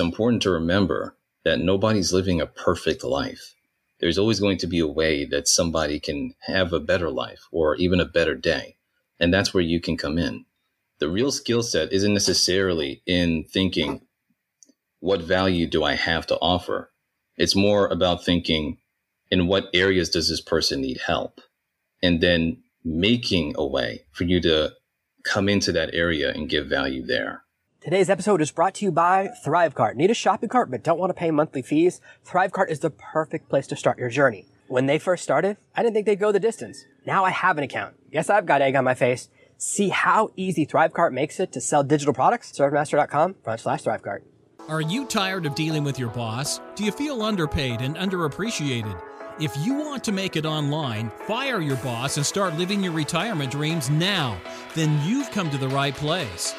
important to remember that nobody's living a perfect life. There's always going to be a way that somebody can have a better life or even a better day. And that's where you can come in. The real skill set isn't necessarily in thinking, what value do I have to offer? It's more about thinking, in what areas does this person need help? And then making a way for you to come into that area and give value there. Today's episode is brought to you by Thrivecart. Need a shopping cart but don't want to pay monthly fees? Thrivecart is the perfect place to start your journey. When they first started, I didn't think they'd go the distance. Now I have an account. Yes, I've got egg on my face. See how easy Thrivecart makes it to sell digital products? ServeMaster.com front slash Thrivecart. Are you tired of dealing with your boss? Do you feel underpaid and underappreciated? If you want to make it online, fire your boss and start living your retirement dreams now, then you've come to the right place.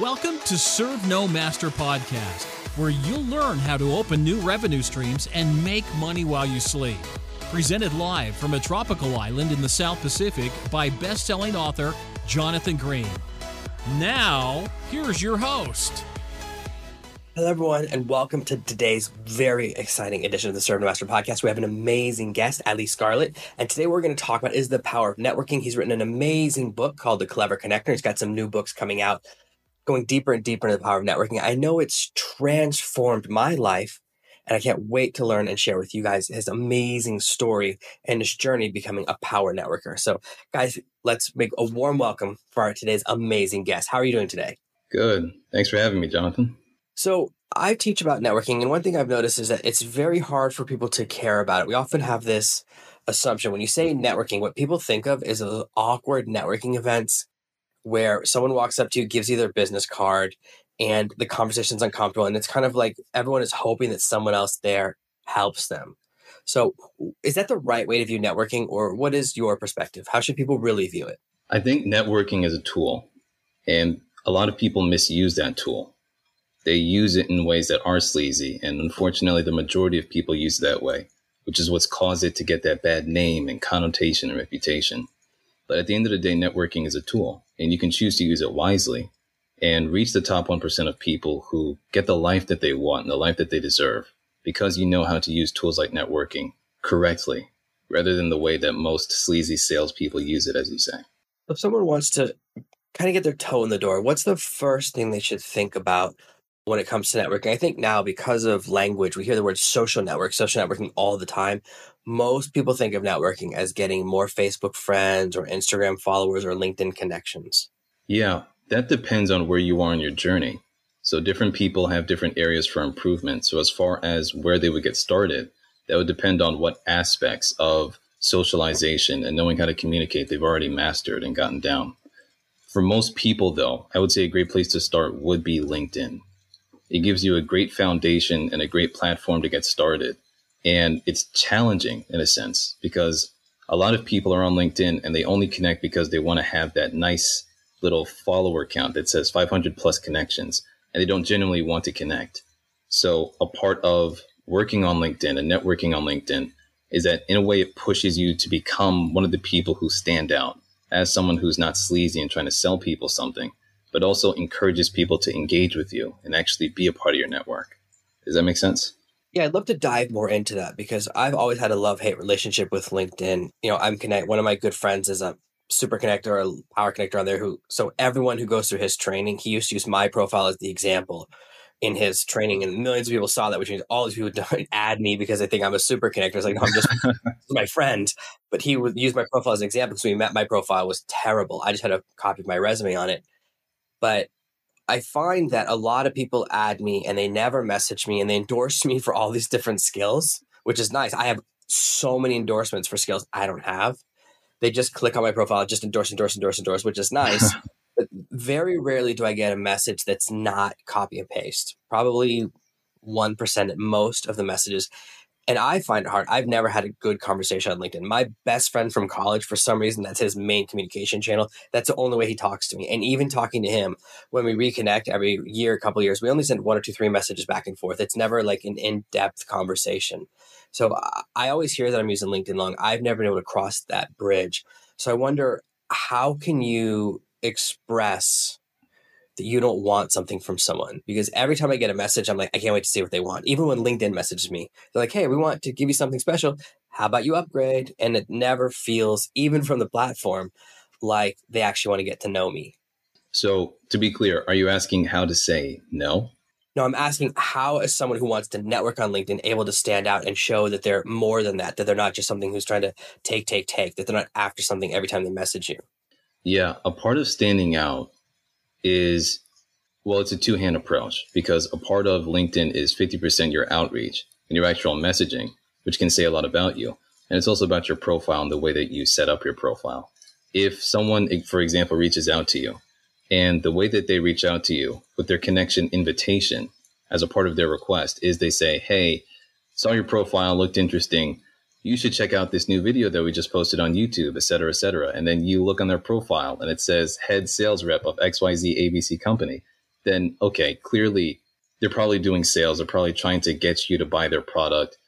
Welcome to Serve No Master Podcast, where you'll learn how to open new revenue streams and make money while you sleep. Presented live from a tropical island in the South Pacific by best selling author Jonathan Green. Now, here's your host. Hello, everyone, and welcome to today's very exciting edition of the Serve No Master podcast. We have an amazing guest, Ali Scarlett, and today we're going to talk about is the power of networking. He's written an amazing book called The Clever Connector. He's got some new books coming out going deeper and deeper into the power of networking. I know it's transformed my life, and I can't wait to learn and share with you guys his amazing story and his journey becoming a power networker. So, guys, let's make a warm welcome for our today's amazing guest. How are you doing today? Good. Thanks for having me, Jonathan. So, I teach about networking, and one thing I've noticed is that it's very hard for people to care about it. We often have this assumption when you say networking, what people think of is awkward networking events where someone walks up to you, gives you their business card, and the conversation's uncomfortable. And it's kind of like everyone is hoping that someone else there helps them. So, is that the right way to view networking, or what is your perspective? How should people really view it? I think networking is a tool, and a lot of people misuse that tool. They use it in ways that are sleazy, and unfortunately, the majority of people use it that way, which is what's caused it to get that bad name and connotation and reputation. But at the end of the day, networking is a tool and you can choose to use it wisely and reach the top 1% of people who get the life that they want and the life that they deserve because you know how to use tools like networking correctly rather than the way that most sleazy salespeople use it, as you say. If someone wants to kind of get their toe in the door, what's the first thing they should think about when it comes to networking? I think now, because of language, we hear the word social network, social networking all the time most people think of networking as getting more Facebook friends or Instagram followers or LinkedIn connections. Yeah, that depends on where you are in your journey. So different people have different areas for improvement. So as far as where they would get started, that would depend on what aspects of socialization and knowing how to communicate they've already mastered and gotten down. For most people, though, I would say a great place to start would be LinkedIn. It gives you a great foundation and a great platform to get started. And it's challenging in a sense because a lot of people are on LinkedIn and they only connect because they want to have that nice little follower count that says 500 plus connections and they don't genuinely want to connect. So a part of working on LinkedIn and networking on LinkedIn is that in a way it pushes you to become one of the people who stand out as someone who's not sleazy and trying to sell people something, but also encourages people to engage with you and actually be a part of your network. Does that make sense? Yeah, I'd love to dive more into that because I've always had a love hate relationship with LinkedIn. You know, I'm connect. One of my good friends is a super connector or power connector on there. Who so everyone who goes through his training, he used to use my profile as the example in his training, and millions of people saw that, which means all these people don't add me because they think I'm a super connector. It's like no, I'm just my friend, but he would use my profile as an example because he met my profile was terrible. I just had a copy of my resume on it, but I find that a lot of people add me and they never message me and they endorse me for all these different skills, which is nice. I have so many endorsements for skills I don't have. They just click on my profile, just endorse, endorse, endorse, endorse, which is nice. but very rarely do I get a message that's not copy and paste. Probably 1% at most of the messages and I find it hard. I've never had a good conversation on LinkedIn. My best friend from college, for some reason, that's his main communication channel. That's the only way he talks to me. And even talking to him, when we reconnect every year, a couple years, we only send one or two, three messages back and forth. It's never like an in depth conversation. So I always hear that I'm using LinkedIn long. I've never been able to cross that bridge. So I wonder how can you express that you don't want something from someone because every time I get a message, I'm like, I can't wait to see what they want. Even when LinkedIn messages me, they're like, Hey, we want to give you something special. How about you upgrade? And it never feels, even from the platform, like they actually want to get to know me. So, to be clear, are you asking how to say no? No, I'm asking how is someone who wants to network on LinkedIn able to stand out and show that they're more than that, that they're not just something who's trying to take, take, take, that they're not after something every time they message you. Yeah, a part of standing out is well, it's a two hand approach because a part of LinkedIn is 50% your outreach and your actual messaging, which can say a lot about you. And it's also about your profile and the way that you set up your profile. If someone, eh, for example, reaches out to you and the way that they reach out to you with their connection invitation as a part of their request is they say, Hey, saw your profile, looked interesting. You should check out this new video that we just posted on YouTube, et cetera, et cetera. And then you look on their profile and it says head sales rep of XYZ ABC company. Then, okay, clearly they're probably doing sales. They're probably trying to get you to buy their product.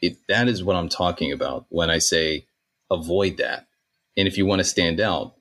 It, that is what I'm talking about when I say avoid that. And if you want to stand out,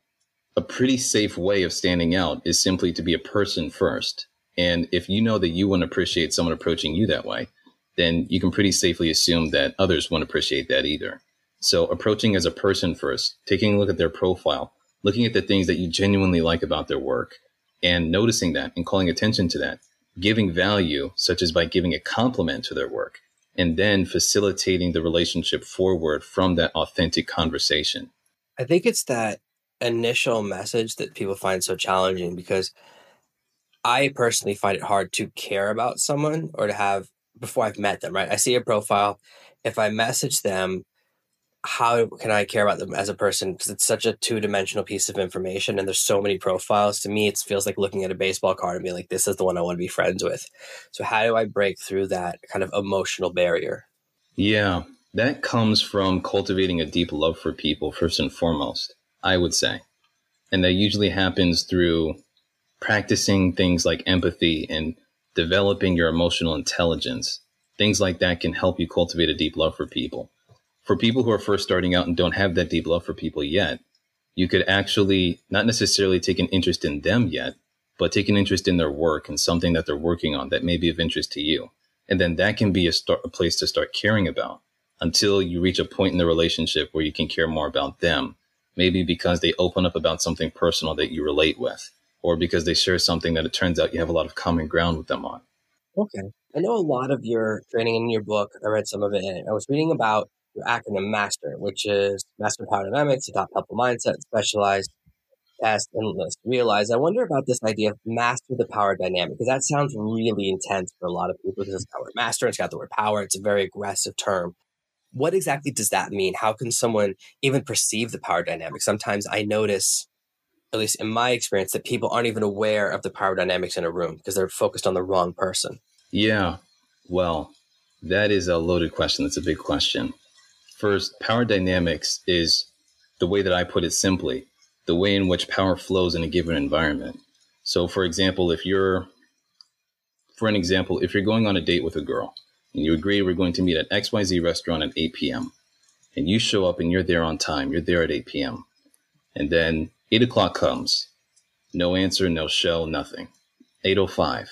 a pretty safe way of standing out is simply to be a person first. And if you know that you wouldn't appreciate someone approaching you that way, then you can pretty safely assume that others won't appreciate that either. So approaching as a person first, taking a look at their profile, looking at the things that you genuinely like about their work and noticing that and calling attention to that, giving value, such as by giving a compliment to their work, and then facilitating the relationship forward from that authentic conversation. I think it's that initial message that people find so challenging because I personally find it hard to care about someone or to have before I've met them, right? I see a profile. If I message them, how can I care about them as a person? Because it's such a two dimensional piece of information and there's so many profiles. To me, it feels like looking at a baseball card and being like, this is the one I want to be friends with. So, how do I break through that kind of emotional barrier? Yeah, that comes from cultivating a deep love for people, first and foremost. I would say. And that usually happens through practicing things like empathy and developing your emotional intelligence. Things like that can help you cultivate a deep love for people. For people who are first starting out and don't have that deep love for people yet, you could actually not necessarily take an interest in them yet, but take an interest in their work and something that they're working on that may be of interest to you. And then that can be a, start, a place to start caring about until you reach a point in the relationship where you can care more about them maybe because they open up about something personal that you relate with, or because they share something that it turns out you have a lot of common ground with them on. Okay. I know a lot of your training in your book. I read some of it, and I was reading about your acronym MASTER, which is Master Power Dynamics, Adopt Helpful Mindset, Specialized, Test, and List. Realize I wonder about this idea of master the power dynamic, because that sounds really intense for a lot of people because it's got the word master, it's got the word power, it's a very aggressive term what exactly does that mean? How can someone even perceive the power dynamic? Sometimes I notice, at least in my experience, that people aren't even aware of the power dynamics in a room because they're focused on the wrong person. Yeah. Well, that is a loaded question. That's a big question. First, power dynamics is the way that I put it simply, the way in which power flows in a given environment. So, for example, if you're, for an example, if you're going on a date with a girl, and you agree we're going to meet at XYZ restaurant at 8 p.m. And you show up and you're there on time. You're there at 8 p.m. And then 8 o'clock comes. No answer, no show, nothing. 8.05.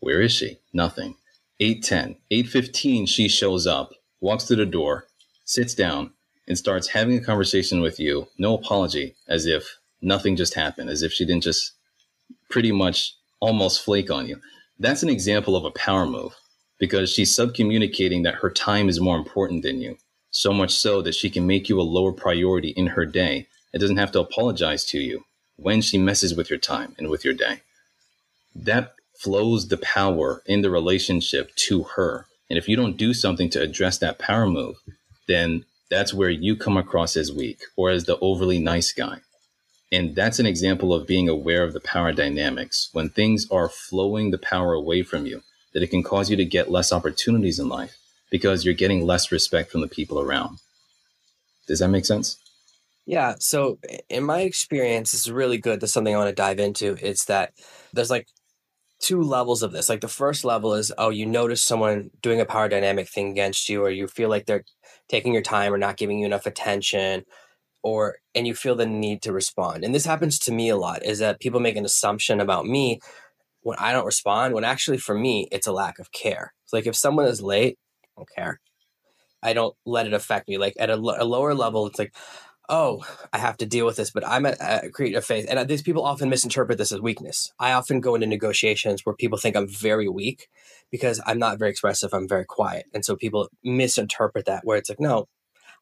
Where is she? Nothing. 8.10. 8.15, she shows up, walks through the door, sits down, and starts having a conversation with you. No apology, as if nothing just happened, as if she didn't just pretty much almost flake on you. That's an example of a power move because she's subcommunicating that her time is more important than you. So much so that she can make you a lower priority in her day and doesn't have to apologize to you when she messes with your time and with your day. That flows the power in the relationship to her. And if you don't do something to address that power move, then that's where you come across as weak or as the overly nice guy. And that's an example of being aware of the power dynamics. When things are flowing the power away from you, that it can cause you to get less opportunities in life because you're getting less respect from the people around. Does that make sense? Yeah. So, in my experience, it's really good. That's something I want to dive into. It's that there's like two levels of this. Like the first level is, oh, you notice someone doing a power dynamic thing against you, or you feel like they're taking your time or not giving you enough attention, or and you feel the need to respond. And this happens to me a lot. Is that people make an assumption about me when I don't respond, when actually for me, it's a lack of care. It's like if someone is late, I don't care. I don't let it affect me. Like at a, a lower level, it's like, oh, I have to deal with this, but I'm a, at create a faith. And uh, these people often misinterpret this as weakness. I often go into negotiations where people think I'm very weak because I'm not very expressive. I'm very quiet. And so people misinterpret that where it's like, no,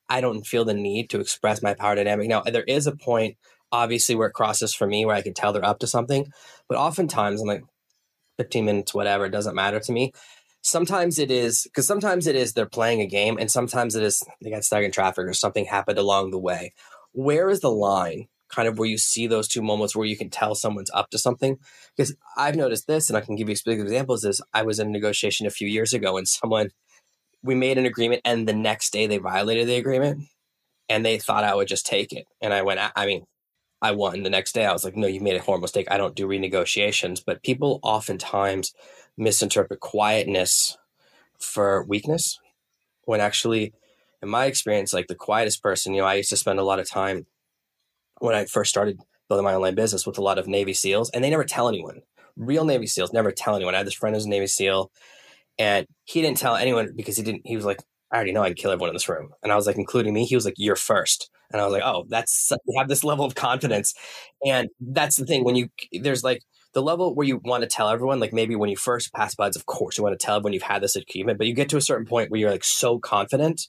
I don't feel the need to express my power dynamic. Now, there is a point, obviously, where it crosses for me where I can tell they're up to something. But oftentimes, I'm like, 15 minutes, whatever, it doesn't matter to me sometimes it is because sometimes it is they're playing a game and sometimes it is they got stuck in traffic or something happened along the way. Where is the line kind of where you see those two moments where you can tell someone's up to something? Because i've noticed this and i can give you specific examples is i was in a negotiation a few years ago and someone we made an agreement and the next day they violated the agreement and they thought i would just take it. And i went i mean i won the next day. I was like no you made a horrible mistake. I don't do renegotiations. But people oftentimes misinterpret quietness for weakness when actually in my experience like the quietest person you know i used to spend a lot of time when i first started building my online business with a lot of navy seals and they never tell anyone. Real navy seals never tell anyone. I had this friend who's a navy seal and he didn't tell anyone because he didn't he was like i already know i'd kill everyone in this room. And i was like including me he was like you're first and i was like oh that's you have this level of confidence and that's the thing when you there's like the level where you want to tell everyone, like maybe when you first pass BUD/S, of course, you want to tell everyone you've had this achievement, but you get to a certain point where you're like so confident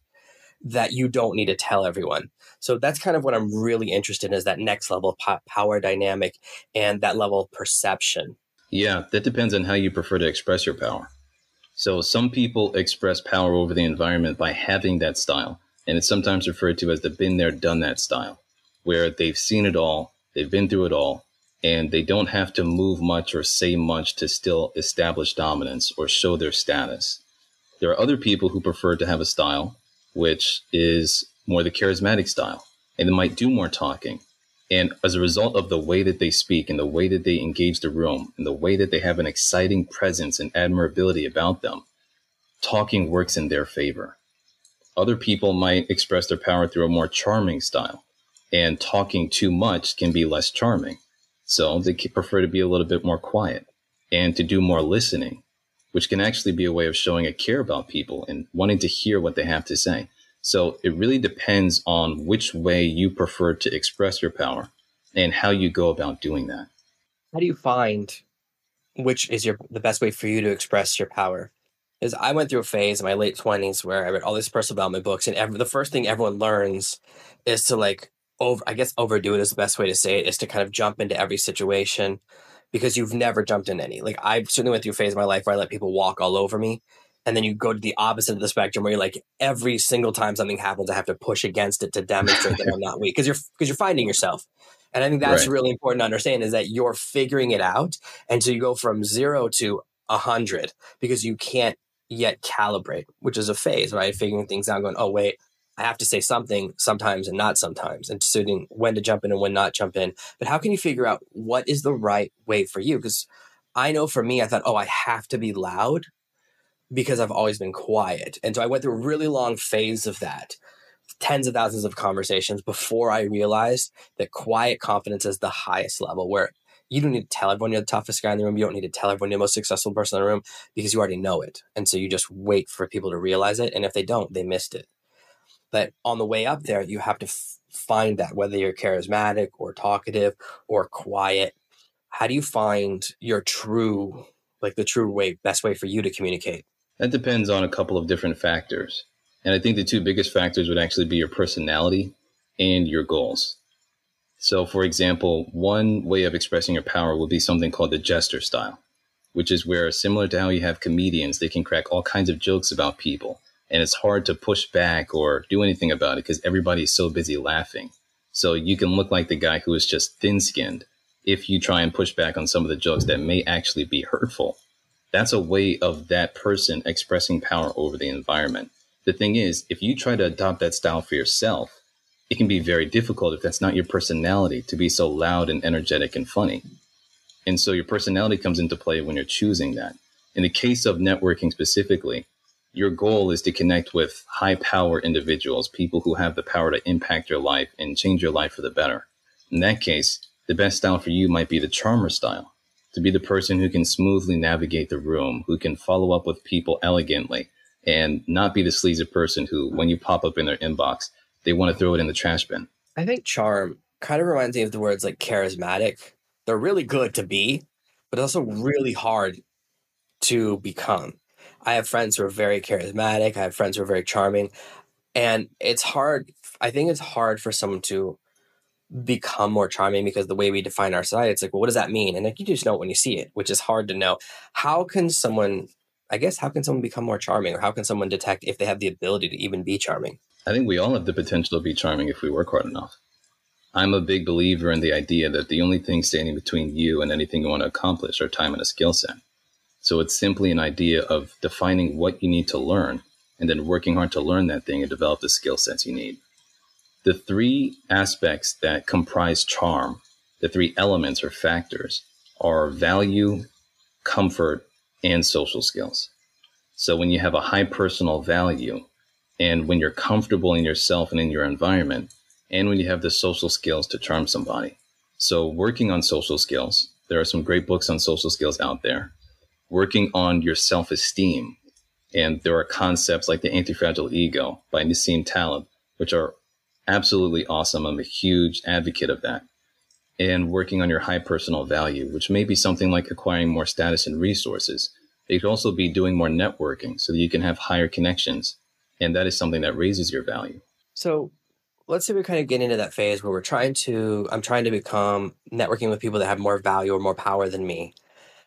that you don't need to tell everyone. So that's kind of what I'm really interested in is that next level of power dynamic and that level of perception. Yeah, that depends on how you prefer to express your power. So some people express power over the environment by having that style, and it's sometimes referred to as the been there, done that style, where they've seen it all, they've been through it all, and they don't have to move much or say much to still establish dominance or show their status. There are other people who prefer to have a style which is more the charismatic style, and they might do more talking. And as a result of the way that they speak and the way that they engage the room and the way that they have an exciting presence and admirability about them, talking works in their favor. Other people might express their power through a more charming style, and talking too much can be less charming. So they prefer to be a little bit more quiet and to do more listening, which can actually be a way of showing a care about people and wanting to hear what they have to say. So it really depends on which way you prefer to express your power and how you go about doing that. How do you find which is your the best way for you to express your power? Is I went through a phase in my late twenties where I read all these personal development books, and every, the first thing everyone learns is to like over I guess overdo it is the best way to say it is to kind of jump into every situation because you've never jumped in any. Like I've certainly went through a phase in my life where I let people walk all over me. And then you go to the opposite of the spectrum where you're like every single time something happens, I have to push against it to demonstrate that I'm not weak. Because you're because you're finding yourself. And I think that's right. really important to understand is that you're figuring it out. And so you go from zero to a hundred because you can't yet calibrate, which is a phase, right? Figuring things out, going, oh wait, I have to say something sometimes and not sometimes, and deciding when to jump in and when not jump in. But how can you figure out what is the right way for you? Because I know for me, I thought, oh, I have to be loud because I've always been quiet. And so I went through a really long phase of that, tens of thousands of conversations before I realized that quiet confidence is the highest level where you don't need to tell everyone you're the toughest guy in the room. You don't need to tell everyone you're the most successful person in the room because you already know it. And so you just wait for people to realize it. And if they don't, they missed it. But on the way up there, you have to f- find that whether you're charismatic or talkative or quiet. How do you find your true, like the true way, best way for you to communicate? That depends on a couple of different factors. And I think the two biggest factors would actually be your personality and your goals. So, for example, one way of expressing your power would be something called the jester style, which is where, similar to how you have comedians, they can crack all kinds of jokes about people and it's hard to push back or do anything about it because everybody's so busy laughing. So you can look like the guy who is just thin skinned if you try and push back on some of the jokes that may actually be hurtful. That's a way of that person expressing power over the environment. The thing is, if you try to adopt that style for yourself, it can be very difficult if that's not your personality to be so loud and energetic and funny. And so your personality comes into play when you're choosing that. In the case of networking specifically, your goal is to connect with high power individuals, people who have the power to impact your life and change your life for the better. In that case, the best style for you might be the charmer style to be the person who can smoothly navigate the room, who can follow up with people elegantly, and not be the sleazy person who, when you pop up in their inbox, they want to throw it in the trash bin. I think charm kind of reminds me of the words like charismatic. They're really good to be, but also really hard to become. I have friends who are very charismatic. I have friends who are very charming. And it's hard. I think it's hard for someone to become more charming because the way we define our society, it's like, well, what does that mean? And like, you just know it when you see it, which is hard to know. How can someone, I guess, how can someone become more charming or how can someone detect if they have the ability to even be charming? I think we all have the potential to be charming if we work hard enough. I'm a big believer in the idea that the only thing standing between you and anything you want to accomplish are time and a skill set. So it's simply an idea of defining what you need to learn and then working hard to learn that thing and develop the skill sets you need. The three aspects that comprise charm, the three elements or factors, are value, comfort, and social skills. So when you have a high personal value and when you're comfortable in yourself and in your environment, and when you have the social skills to charm somebody. So working on social skills, there are some great books on social skills out there. Working on your self-esteem, and there are concepts like the anti-fragile ego by Nassim Taleb, which are absolutely awesome. I'm a huge advocate of that. And working on your high personal value, which may be something like acquiring more status and resources. It could also be doing more networking so that you can have higher connections. And that is something that raises your value. So let's say we kind of get into that phase where we're trying to, I'm trying to become networking with people that have more value or more power than me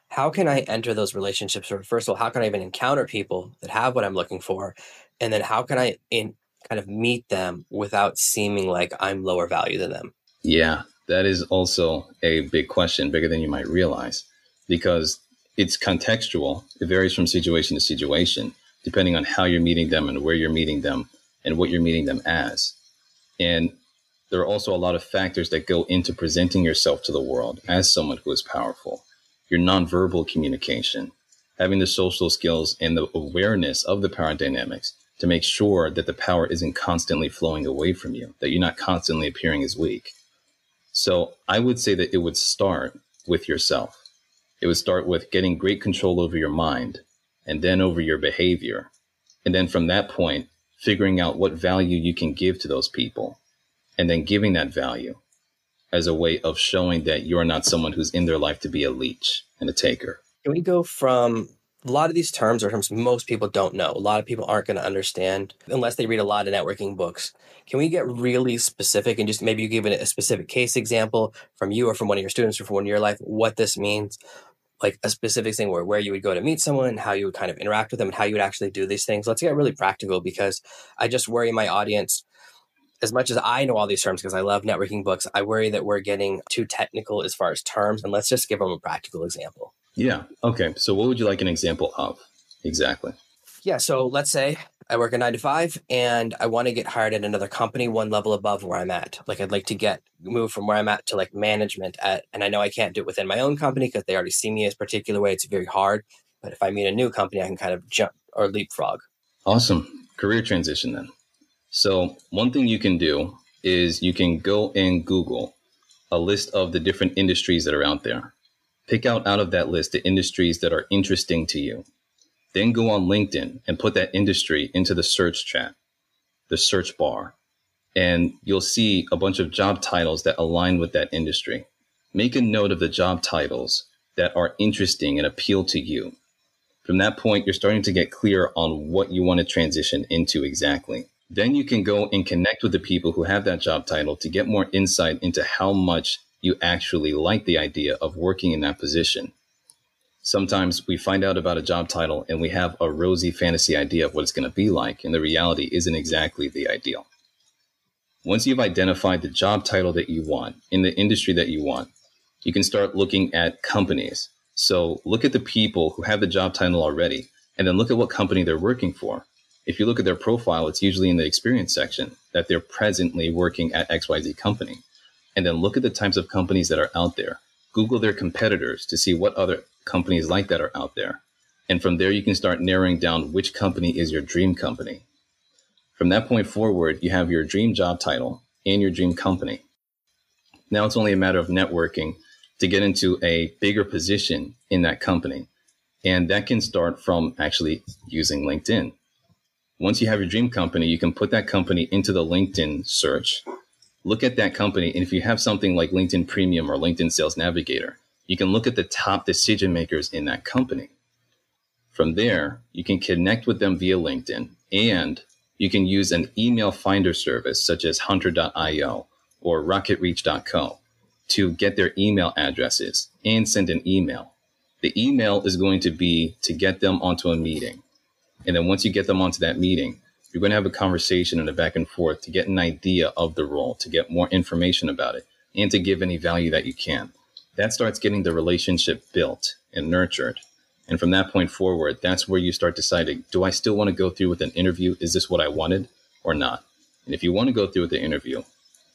how can I enter those relationships? Or first of all, how can I even encounter people that have what I'm looking for? And then how can I in kind of meet them without seeming like I'm lower value than them? Yeah, that is also a big question, bigger than you might realize, because it's contextual. It varies from situation to situation, depending on how you're meeting them and where you're meeting them and what you're meeting them as. And there are also a lot of factors that go into presenting yourself to the world as someone who is powerful your nonverbal communication, having the social skills and the awareness of the power dynamics to make sure that the power isn't constantly flowing away from you, that you're not constantly appearing as weak. So I would say that it would start with yourself. It would start with getting great control over your mind and then over your behavior. And then from that point, figuring out what value you can give to those people and then giving that value as a way of showing that you're not someone who's in their life to be a leech and a taker. Can we go from a lot of these terms are terms most people don't know. A lot of people aren't going to understand unless they read a lot of networking books. Can we get really specific and just maybe you give a specific case example from you or from one of your students or from one of your life, what this means? Like a specific thing where, where you would go to meet someone, how you would kind of interact with them, and how you would actually do these things. Let's get really practical because I just worry my audience as much as I know all these terms because I love networking books, I worry that we're getting too technical as far as terms. And let's just give them a practical example. Yeah. Okay. So, what would you like an example of exactly? Yeah. So, let's say I work a nine to five and I want to get hired at another company one level above where I'm at. Like, I'd like to get move from where I'm at to like management at, and I know I can't do it within my own company because they already see me as particular way. It's very hard. But if I meet a new company, I can kind of jump or leapfrog. Awesome. Career transition then. So, one thing you can do is you can go and Google a list of the different industries that are out there. Pick out out of that list the industries that are interesting to you. Then go on LinkedIn and put that industry into the search chat, the search bar, and you'll see a bunch of job titles that align with that industry. Make a note of the job titles that are interesting and appeal to you. From that point, you're starting to get clear on what you want to transition into exactly. Then you can go and connect with the people who have that job title to get more insight into how much you actually like the idea of working in that position. Sometimes we find out about a job title and we have a rosy fantasy idea of what it's going to be like, and the reality isn't exactly the ideal. Once you've identified the job title that you want in the industry that you want, you can start looking at companies. So look at the people who have the job title already, and then look at what company they're working for if you look at their profile, it's usually in the experience section that they're presently working at XYZ company. And then look at the types of companies that are out there. Google their competitors to see what other companies like that are out there. And from there, you can start narrowing down which company is your dream company. From that point forward, you have your dream job title and your dream company. Now it's only a matter of networking to get into a bigger position in that company. And that can start from actually using LinkedIn. Once you have your dream company, you can put that company into the LinkedIn search, look at that company. And if you have something like LinkedIn Premium or LinkedIn Sales Navigator, you can look at the top decision makers in that company. From there, you can connect with them via LinkedIn and you can use an email finder service such as hunter.io or rocketreach.co to get their email addresses and send an email. The email is going to be to get them onto a meeting. And then once you get them onto that meeting, you're going to have a conversation and a back and forth to get an idea of the role, to get more information about it, and to give any value that you can. That starts getting the relationship built and nurtured. And from that point forward, that's where you start deciding do I still want to go through with an interview? Is this what I wanted or not? And if you want to go through with the interview,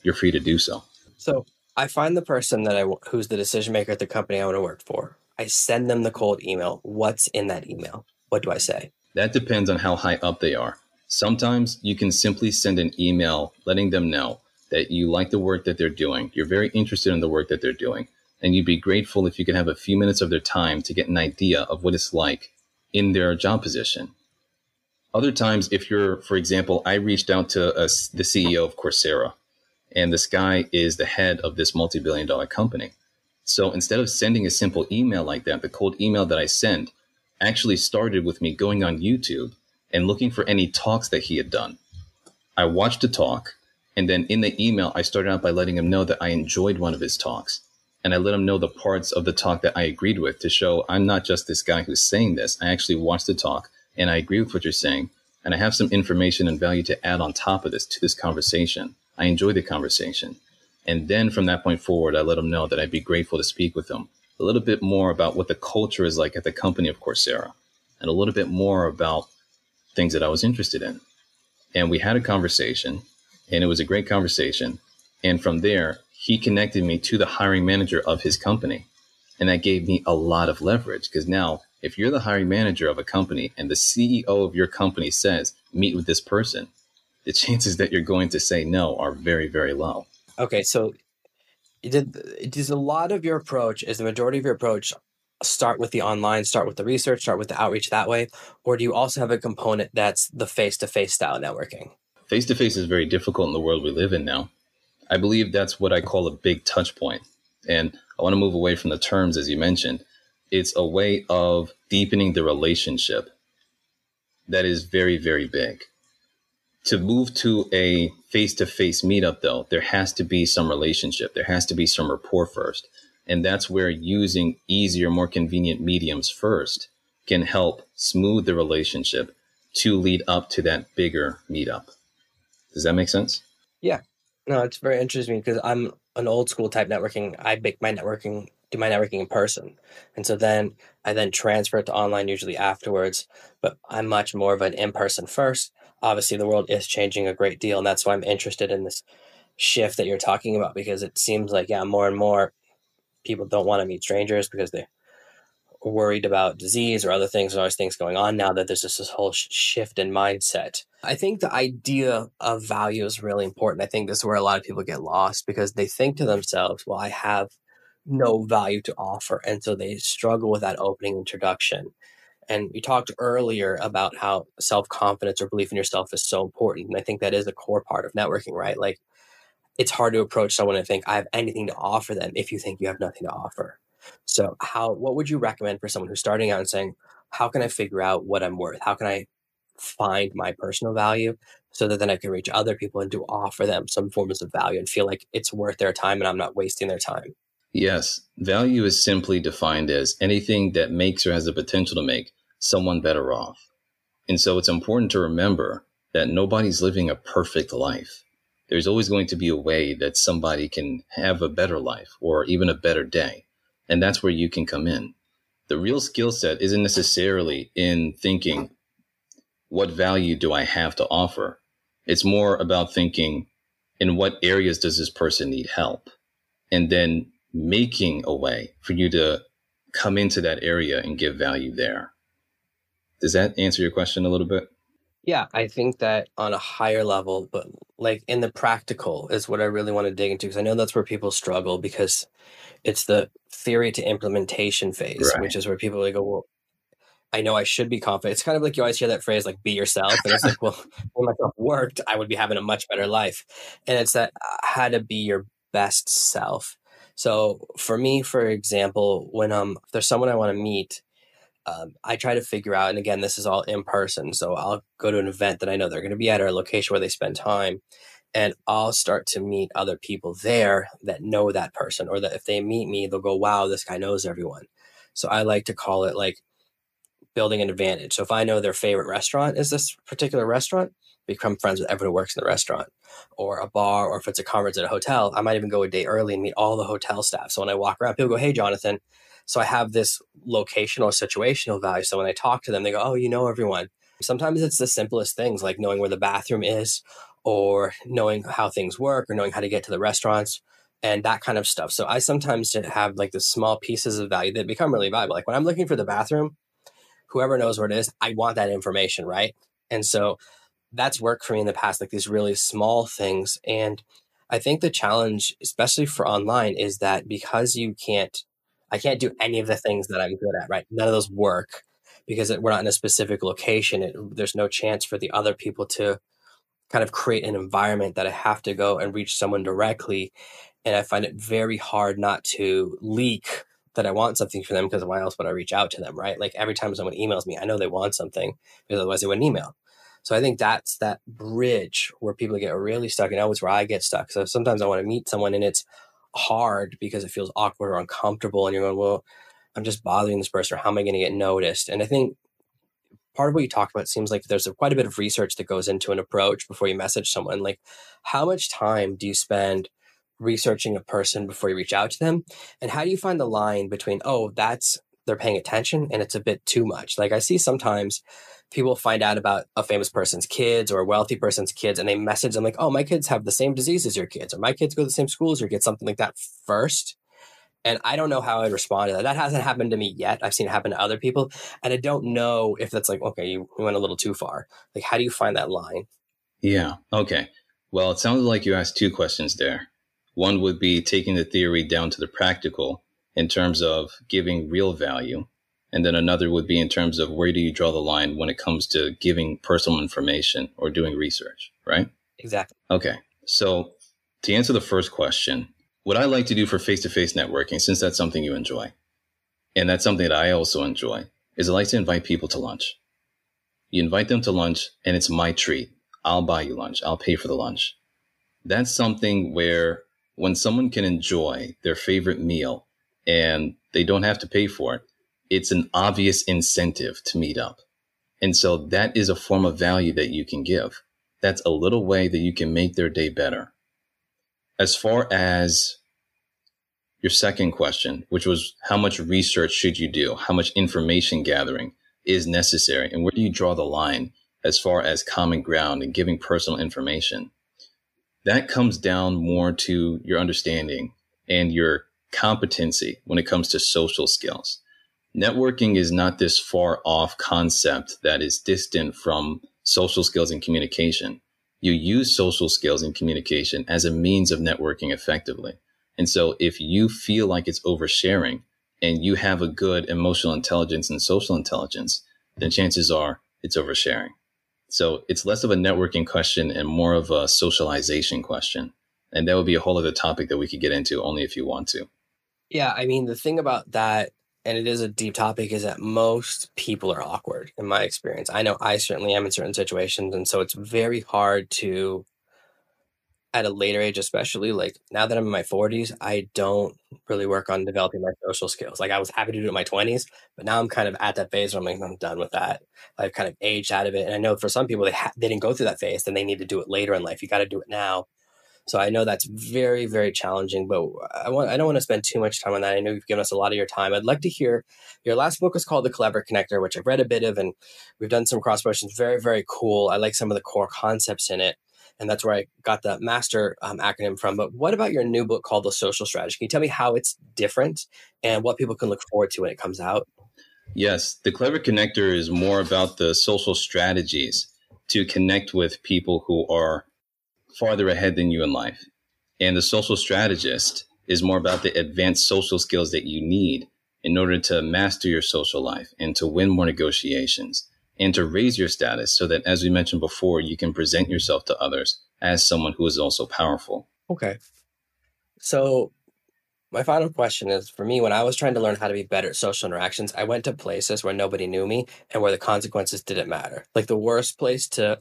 you're free to do so. So I find the person that I who's the decision maker at the company I want to work for. I send them the cold email. What's in that email? What do I say? That depends on how high up they are. Sometimes you can simply send an email letting them know that you like the work that they're doing. You're very interested in the work that they're doing. And you'd be grateful if you could have a few minutes of their time to get an idea of what it's like in their job position. Other times, if you're, for example, I reached out to uh, a, the CEO of Coursera, and this guy is the head of this multi billion dollar company. So instead of sending a simple email like that, the cold email that I sent actually started with me going on YouTube and looking for any talks that he had done. I watched a talk, and then in the email, I started out by letting him know that I enjoyed one of his talks. And I let him know the parts of the talk that I agreed with to show I'm not just this guy who's saying this. I actually watched the talk and I agree with what you're saying. And I have some information and value to add on top of this to this conversation. I enjoy the conversation. And then from that point forward, I let him know that I'd be grateful to speak with him a little bit more about what the culture is like at the company of Coursera and a little bit more about things that I was interested in. And we had a conversation, and it was a great conversation. And from there, he connected me to the hiring manager of his company. And that gave me a lot of leverage because now, if you're the hiring manager of a company and the CEO of your company says, meet with this person, the chances that you're going to say no are very, very low. Okay. So, did, does a lot of your approach, is the majority of your approach start with the online, start with the research, start with the outreach that way? Or do you also have a component that's the face to face style networking? Face to face is very difficult in the world we live in now. I believe that's what I call a big touch point. And I want to move away from the terms, as you mentioned. It's a way of deepening the relationship that is very, very big. To move to a face to face meetup, though, there has to be some relationship. There has to be some rapport first. And that's where using easier, more convenient mediums first can help smooth the relationship to lead up to that bigger meetup. Does that make sense? Yeah. No, it's very interesting because I'm an old school type networking. I make my networking, do my networking in person. And so then I then transfer it to online usually afterwards. But I'm much more of an in person first. Obviously, the world is changing a great deal. And that's why I'm interested in this shift that you're talking about because it seems like, yeah, more and more people don't want to meet strangers because they're worried about disease or other things. There's always things going on now that there's just this whole shift in mindset. I think the idea of value is really important. I think this is where a lot of people get lost because they think to themselves, well, I have no value to offer. And so they struggle with that opening introduction. And we talked earlier about how self confidence or belief in yourself is so important. And I think that is a core part of networking, right? Like it's hard to approach someone and think I have anything to offer them if you think you have nothing to offer. So how what would you recommend for someone who's starting out and saying, how can I figure out what I'm worth? How can I find my personal value so that then I can reach other people and do offer them some forms of value and feel like it's worth their time and I'm not wasting their time? Yes. Value is simply defined as anything that makes or has the potential to make someone better off. And so it's important to remember that nobody's living a perfect life there's always going to be a way that somebody can have a better life or even a better day. And that's where you can come in. The real skill set isn't necessarily in thinking, what value do I have to offer? It's more about thinking, in what areas does this person need help? And then making a way for you to come into that area and give value there. Does that answer your question a little bit? Yeah, I think that on a higher level, but like in the practical is what I really want to dig into because I know that's where people struggle because it's the theory to implementation phase, Right. which is where people like go, well, I know I should be confident. It's kind of like you always hear that phrase, like be yourself. And it's like, well, if myself worked, I would be having a much better life. And it's that uh, how to be your best self. So for me, for example, when um if there's someone I want to meet, um, I try to figure out, and again, this is all in person. So I'll go to an event that I know they're going to be at or a location where they spend time, and I'll start to meet other people there that know that person, or that if they meet me, they'll go, "Wow, this guy knows everyone." So I like to call it like building an advantage. So if I know their favorite restaurant is this particular restaurant, become friends with everyone who works in the restaurant or a bar, or if it's a conference at a hotel, I might even go a day early and meet all the hotel staff. So when I walk around, people go, Hey, Jonathan. So I have this locational situational value. So when I talk to them, they go, Oh, you know everyone. Sometimes it's the simplest things like knowing where the bathroom is or knowing how things work or knowing how to get to the restaurants and that kind of stuff. So I sometimes have like the small pieces of value that become really valuable. Like when I'm looking for the bathroom, whoever knows where it is, I want that information, right? And so that's worked for me in the past, like these really small things. And I think the challenge, especially for online, is that because you can't, I can't do any of the things that I'm good at, right? None of those work because we're not in a specific location. It, there's no chance for the other people to kind of create an environment that I have to go and reach someone directly. And I find it very hard not to leak that I want something for them because why else would I reach out to them, right? Like every time someone emails me, I know they want something because otherwise they wouldn't email. So I think that's that bridge where people get really stuck, and always where I get stuck. So sometimes I want to meet someone, and it's hard because it feels awkward or uncomfortable, and you're going, "Well, I'm just bothering this person, or how am I going to get noticed?" And I think part of what you talked about seems like there's quite a bit of research that goes into an approach before you message someone. Like, how much time do you spend researching a person before you reach out to them, and how do you find the line between, "Oh, that's they're paying attention," and it's a bit too much? Like I see sometimes people find out about a famous person's kids or a wealthy person's kids and they message them like, oh, my kids have the same disease as your kids, or my kids go to the same school as your kids, something like that first. And I don't know how I'd respond to that. That hasn't happened to me yet. I've seen it happen to other people. And I don't know if that's like, okay, you went a little too far. Like, how do you find that line? Yeah. Okay. Well, it sounded like you asked two questions there. One would be taking the theory down to the practical in terms of giving real value. And then another would be in terms of where do you draw the line when it comes to giving personal information or doing research, right? Exactly. Okay. So to answer the first question, what I like to do for face to face networking, since that's something you enjoy, and that's something that I also enjoy, is I like to invite people to lunch. You invite them to lunch, and it's my treat. I'll buy you lunch, I'll pay for the lunch. That's something where when someone can enjoy their favorite meal and they don't have to pay for it, it's an obvious incentive to meet up. And so that is a form of value that you can give. That's a little way that you can make their day better. As far as your second question, which was how much research should you do? How much information gathering is necessary? And where do you draw the line as far as common ground and giving personal information? That comes down more to your understanding and your competency when it comes to social skills. Networking is not this far off concept that is distant from social skills and communication. You use social skills and communication as a means of networking effectively. And so if you feel like it's oversharing and you have a good emotional intelligence and social intelligence, then chances are it's oversharing. So it's less of a networking question and more of a socialization question. And that would be a whole other topic that we could get into only if you want to. Yeah. I mean, the thing about that, and it is a deep topic, is that most people are awkward in my experience. I know I certainly am in certain situations. And so it's very hard to at a later age, especially like now that I'm in my 40s, I don't really work on developing my social skills. Like I was happy to do it in my 20s, but now I'm kind of at that phase where I'm like, I'm done with that. I've kind of aged out of it. And I know for some people, they, ha- they didn't go through that phase, and they need to do it later in life. You got to do it now. So I know that's very, very challenging, but I want I don't want to spend too much time on that. I know you've given us a lot of your time. I'd like to hear your last book was called The Clever Connector, which I've read a bit of and we've done some cross promotions. Very, very cool. I like some of the core concepts in it and that's where I got the master um, acronym from. But what about your new book called The Social Strategy? Can you tell me how it's different and what people can look forward to when it comes out? Yes, the Clever Connector is more about the social strategies to connect with people who are farther ahead than you in life. And the social strategist is more about the advanced social skills that you need in order to master your social life and to win more negotiations and to raise your status so that, as we mentioned before, you can present yourself to others as someone who is also powerful. Okay. So, my final question is for me, when I was trying to learn how to be better at social interactions, I went to places where nobody knew me and where the consequences didn't matter. Like the worst place to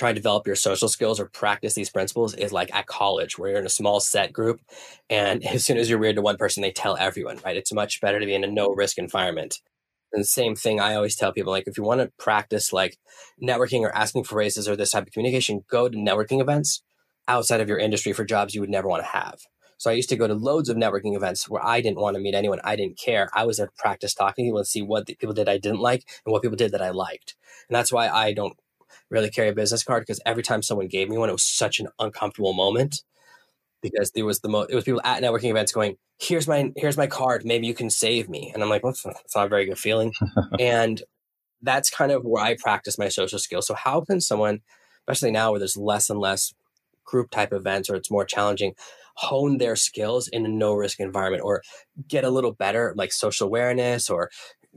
try and develop your social skills or practice these principles is like at college where you're in a small set group and as soon as you're weird to one person they tell everyone right it's much better to be in a no risk environment and the same thing I always tell people like if you want to practice like networking or asking for raises or this type of communication, go to networking events outside of your industry for jobs you would never want to have. So I used to go to loads of networking events where I didn't want to meet anyone. I didn't care. I was there to practice talking to people and see what people did I didn't like and what people did that I liked. And that's why I don't really carry a business card because every time someone gave me one, it was such an uncomfortable moment because there was the most it was people at networking events going here's my here's my card. Maybe you can save me. And i'm like well, that's not a very good feeling. And that's kind of where i practice my social skills. So how can someone especially now where there's less and less group type events or it's more challenging hone their skills in a no risk environment or get a little better like social awareness or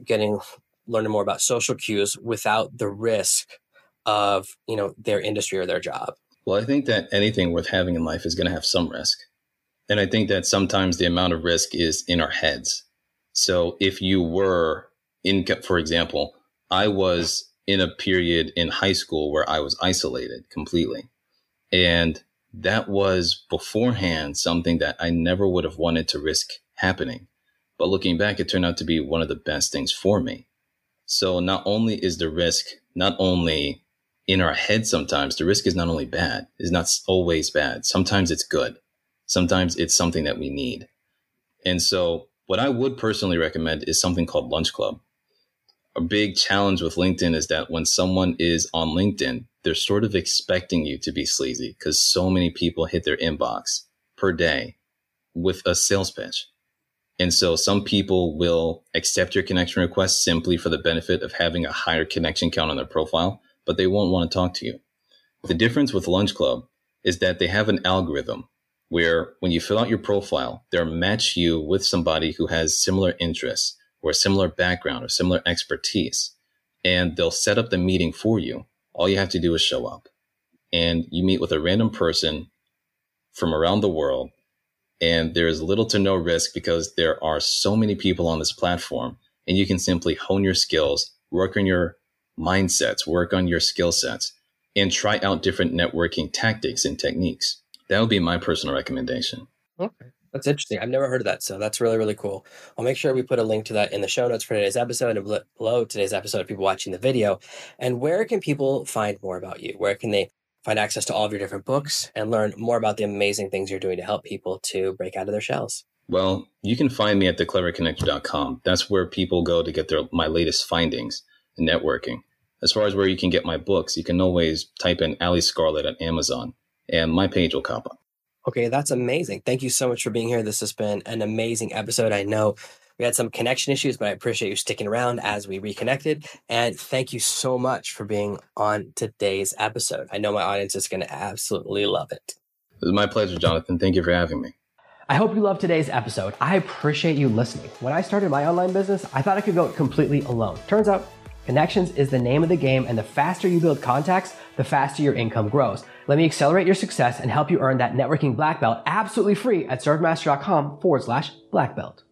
getting learning more about social cues without the risk of you know their industry or their job well, I think that anything worth having in life is going to have some risk. And I think that sometimes the amount of risk is in our heads. So if you were in, for example, I was in a period in high school where I was isolated completely. And that was beforehand something that I never would have wanted to risk happening. But looking back, it turned out to be one of the best things for me. So not only is the risk not only in our head sometimes the risk is not only bad is not always bad. Sometimes it's good. Sometimes it's something that we need. And so what i would personally recommend is something called lunch club. A big challenge with linkedin is that when someone is on linkedin they're sort of expecting you to be sleazy because so many people hit their inbox per day with a sales pitch. And so some people will accept your connection request simply for the benefit of having a higher connection count on their profile but they won't want to talk to you. The difference with Lunch Club is that they have an algorithm where when you fill out your profile, they'll match you with somebody who has similar interests or a similar background or similar expertise. And they'll set up the meeting for you. All you have to do is show up. And you meet with a random person from around the world. And there is little to no risk because there are so many people on this platform. And you can simply hone your skills, work on your mindsets, work on your skill sets, and try out different networking tactics and techniques. That would be my personal recommendation. Okay. That's interesting. I've never heard of that. So that's really, really cool. I'll make sure we put a link to that in the show notes for today's episode and below today's episode of people watching the video. And where can people find more about you? Where can they find access to all of your different books and learn more about the amazing things you're doing to help people to break out of their shells? Well, you can find me at thecleverconnector.com. That's where people go to get their my latest findings networking. As far as where you can get my books, you can always type in Ali Scarlett at Amazon and my page will pop up. Okay, that's amazing. Thank you so much for being here. This has been an amazing episode. I know we had some connection issues, but I appreciate you sticking around as we reconnected. And thank you so much for being on today's episode. I know my audience is going to absolutely love it. It was my pleasure, Jonathan. Thank you for having me. I hope you loved today's episode. I appreciate you listening. When I started my online business, I thought I could go completely alone. Turns out Connections is the name of the game, and the faster you build contacts, the faster your income grows. Let me accelerate your success and help you earn that networking black belt absolutely free at servemaster.com forward slash black belt.